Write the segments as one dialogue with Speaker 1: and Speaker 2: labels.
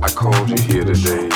Speaker 1: I called you here today.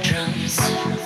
Speaker 2: We